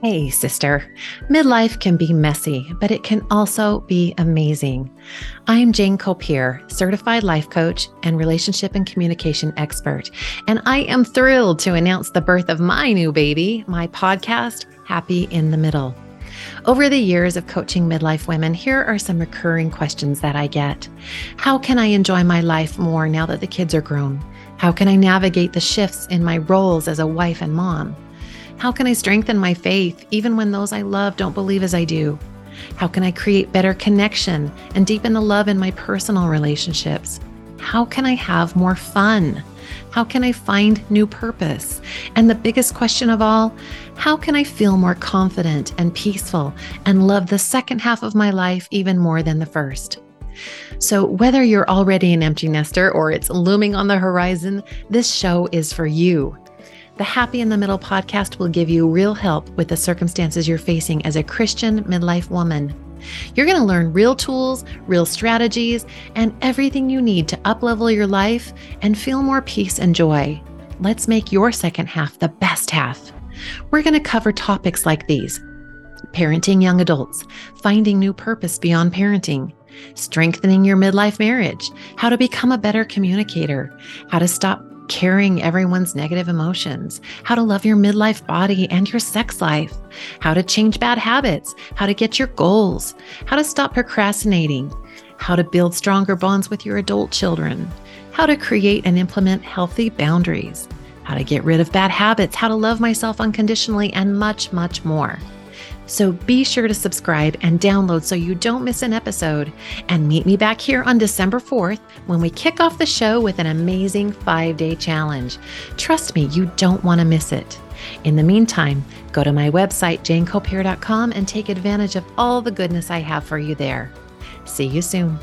Hey, sister. Midlife can be messy, but it can also be amazing. I'm Jane Copier, certified life coach and relationship and communication expert, and I am thrilled to announce the birth of my new baby, my podcast, Happy in the Middle. Over the years of coaching midlife women, here are some recurring questions that I get How can I enjoy my life more now that the kids are grown? How can I navigate the shifts in my roles as a wife and mom? How can I strengthen my faith even when those I love don't believe as I do? How can I create better connection and deepen the love in my personal relationships? How can I have more fun? How can I find new purpose? And the biggest question of all, how can I feel more confident and peaceful and love the second half of my life even more than the first? So, whether you're already an empty nester or it's looming on the horizon, this show is for you. The Happy in the Middle podcast will give you real help with the circumstances you're facing as a Christian midlife woman. You're going to learn real tools, real strategies, and everything you need to uplevel your life and feel more peace and joy. Let's make your second half the best half. We're going to cover topics like these parenting young adults, finding new purpose beyond parenting, strengthening your midlife marriage, how to become a better communicator, how to stop carrying everyone's negative emotions, how to love your midlife body and your sex life, how to change bad habits, how to get your goals, how to stop procrastinating, how to build stronger bonds with your adult children, how to create and implement healthy boundaries, how to get rid of bad habits, how to love myself unconditionally, and much, much more. So be sure to subscribe and download so you don't miss an episode. And meet me back here on December 4th when we kick off the show with an amazing five day challenge. Trust me, you don't want to miss it. In the meantime, go to my website, janecopier.com, and take advantage of all the goodness I have for you there. See you soon.